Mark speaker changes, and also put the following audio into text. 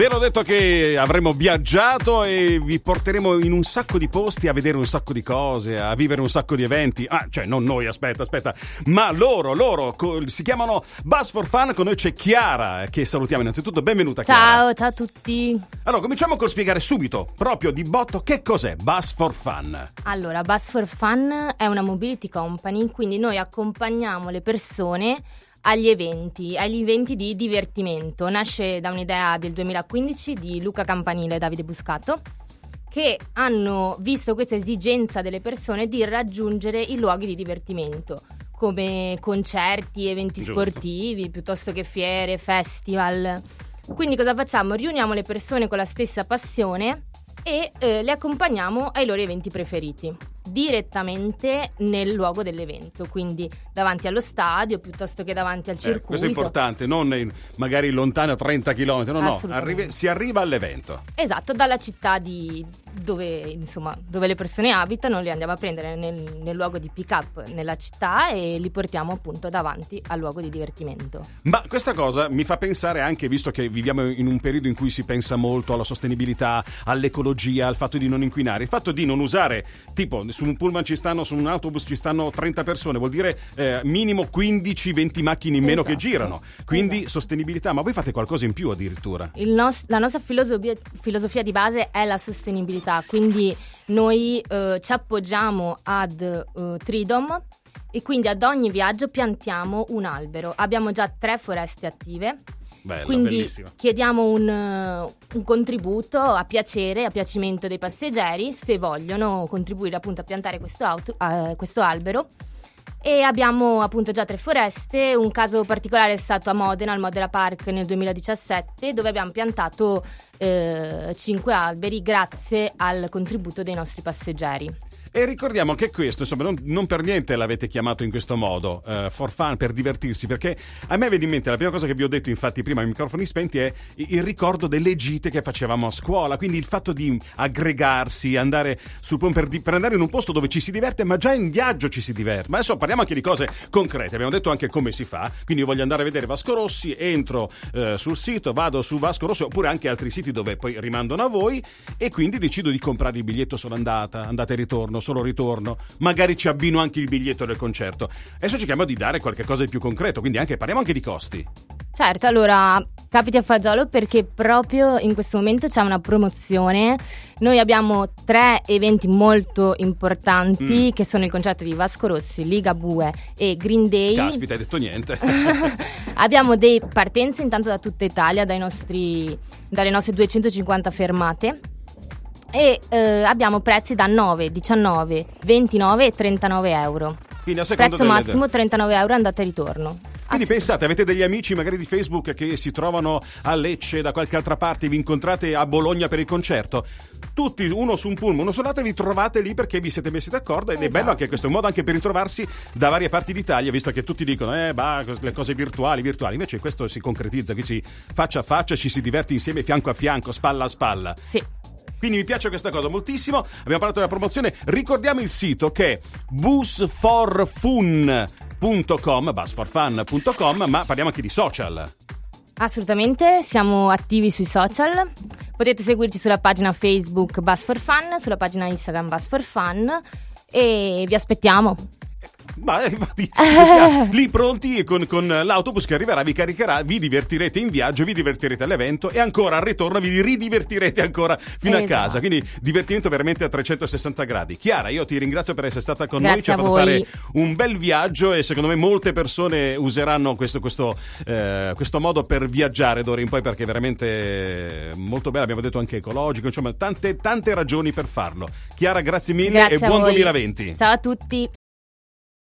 Speaker 1: Ve l'ho detto che avremo viaggiato e vi porteremo in un sacco di posti a vedere un sacco di cose, a vivere un sacco di eventi. Ah, cioè, non noi, aspetta, aspetta, ma loro, loro co- si chiamano Buzz for Fun. Con noi c'è Chiara, che salutiamo innanzitutto. Benvenuta, Chiara.
Speaker 2: Ciao, ciao a tutti.
Speaker 1: Allora, cominciamo col spiegare subito, proprio di botto, che cos'è Buzz for Fun.
Speaker 2: Allora, Buzz for Fun è una mobility company, quindi noi accompagniamo le persone agli eventi, agli eventi di divertimento. Nasce da un'idea del 2015 di Luca Campanile e Davide Buscato che hanno visto questa esigenza delle persone di raggiungere i luoghi di divertimento come concerti, eventi
Speaker 1: Giusto.
Speaker 2: sportivi, piuttosto che fiere, festival. Quindi cosa facciamo? Riuniamo le persone con la stessa passione e eh, le accompagniamo ai loro eventi preferiti direttamente nel luogo dell'evento, quindi davanti allo stadio piuttosto che davanti al
Speaker 1: Eh,
Speaker 2: circuito.
Speaker 1: questo è importante, non in- magari lontano a 30 km, no, no, arrivi- si arriva all'evento.
Speaker 2: Esatto, dalla città di dove, insomma, dove le persone abitano, li andiamo a prendere nel, nel luogo di pick up nella città e li portiamo appunto davanti al luogo di divertimento.
Speaker 1: Ma questa cosa mi fa pensare anche, visto che viviamo in un periodo in cui si pensa molto alla sostenibilità, all'ecologia, al fatto di non inquinare, il fatto di non usare, tipo su un pullman ci stanno, su un autobus ci stanno 30 persone, vuol dire eh, minimo 15-20 macchine in meno che
Speaker 2: Esatto.
Speaker 1: girano. Quindi
Speaker 2: Esatto.
Speaker 1: sostenibilità, ma voi fate qualcosa in più addirittura.
Speaker 2: Il nos- la nostra filosofia, filosofia di base è la sostenibilità, quindi noi eh, ci appoggiamo ad eh, Tridom e quindi ad ogni viaggio piantiamo un albero. Abbiamo già tre foreste attive.
Speaker 1: Bella,
Speaker 2: Quindi
Speaker 1: bellissima.
Speaker 2: chiediamo un, eh, un contributo a piacere, a piacimento dei passeggeri, se vogliono contribuire appunto a piantare questo, auto- eh, questo albero. E abbiamo appunto già tre foreste, un caso particolare è stato a Modena, al Modena Park nel 2017, dove abbiamo piantato eh, cinque alberi grazie al contributo dei nostri passeggeri.
Speaker 1: E ricordiamo che questo, insomma, non, non per niente l'avete chiamato in questo modo, eh, for fun, per divertirsi, perché a me vedi in mente, la prima cosa che vi ho detto infatti prima ai microfoni spenti è il ricordo delle gite che facevamo a scuola, quindi il fatto di aggregarsi, andare sul per, per andare in un posto dove ci si diverte, ma già in viaggio ci si diverte. Ma adesso parliamo anche di cose concrete, abbiamo detto anche come si fa, quindi io voglio andare a vedere Vasco Rossi, entro eh, sul sito, vado su Vasco Rossi oppure anche altri siti dove poi rimandano a voi e quindi decido di comprare il biglietto solo andata e ritorno, solo ritorno, magari ci abbino anche il biglietto del concerto. Adesso cerchiamo di dare qualche cosa di più concreto, quindi anche parliamo anche di costi.
Speaker 2: Certo, allora capiti a fagiolo perché proprio in questo momento c'è una promozione. Noi abbiamo tre eventi molto importanti
Speaker 1: Mm.
Speaker 2: che sono il concerto di Vasco Rossi, Liga Bue e Green Day.
Speaker 1: Caspita, hai detto niente.
Speaker 2: abbiamo dei partenze intanto da tutta Italia, dai nostri, dalle nostre 250 fermate. E eh, abbiamo prezzi da 9, 19, 29 e 39 euro.
Speaker 1: Quindi a seconda
Speaker 2: Prezzo
Speaker 1: delle-
Speaker 2: massimo 39 euro andata e ritorno.
Speaker 1: Quindi pensate, avete degli amici magari di Facebook che si trovano a Lecce da qualche altra parte, vi incontrate a Bologna per il concerto. Tutti, uno su un pullman, uno sull'altro, vi trovate lì perché vi siete messi d'accordo ed è
Speaker 2: Esatto.
Speaker 1: bello anche questo, è un modo anche per ritrovarsi da varie parti d'Italia, visto che tutti dicono, eh, bah, le cose virtuali, virtuali. Invece questo si concretizza, qui ci faccia a faccia, ci si diverte insieme, fianco a fianco, spalla a spalla.
Speaker 2: Sì.
Speaker 1: Quindi mi piace questa cosa moltissimo. Abbiamo parlato della promozione. Ricordiamo il sito che è busforfun.com, busforfun.com, ma parliamo anche di social.
Speaker 2: Assolutamente, siamo attivi sui social. Potete seguirci sulla pagina Facebook Bus for Fun, sulla pagina Instagram Bus for Fun e vi aspettiamo.
Speaker 1: Ma eh, infatti, lì pronti con, con l'autobus che arriverà, vi caricherà, vi divertirete in viaggio, vi divertirete all'evento e ancora al ritorno vi ridivertirete ancora fino a
Speaker 2: Esatto.
Speaker 1: casa. Quindi divertimento veramente a 360 gradi. Chiara, io ti ringrazio per essere stata con
Speaker 2: Grazie
Speaker 1: noi, ci ha
Speaker 2: a
Speaker 1: fatto
Speaker 2: voi.
Speaker 1: fare un bel viaggio e secondo me molte persone useranno questo, questo, eh, questo modo per viaggiare d'ora in poi perché è veramente molto bello, abbiamo detto anche ecologico, insomma tante, tante ragioni per farlo. Chiara, grazie mille
Speaker 2: Grazie
Speaker 1: e
Speaker 2: a
Speaker 1: buon
Speaker 2: voi.
Speaker 1: 2020.
Speaker 2: Ciao a tutti.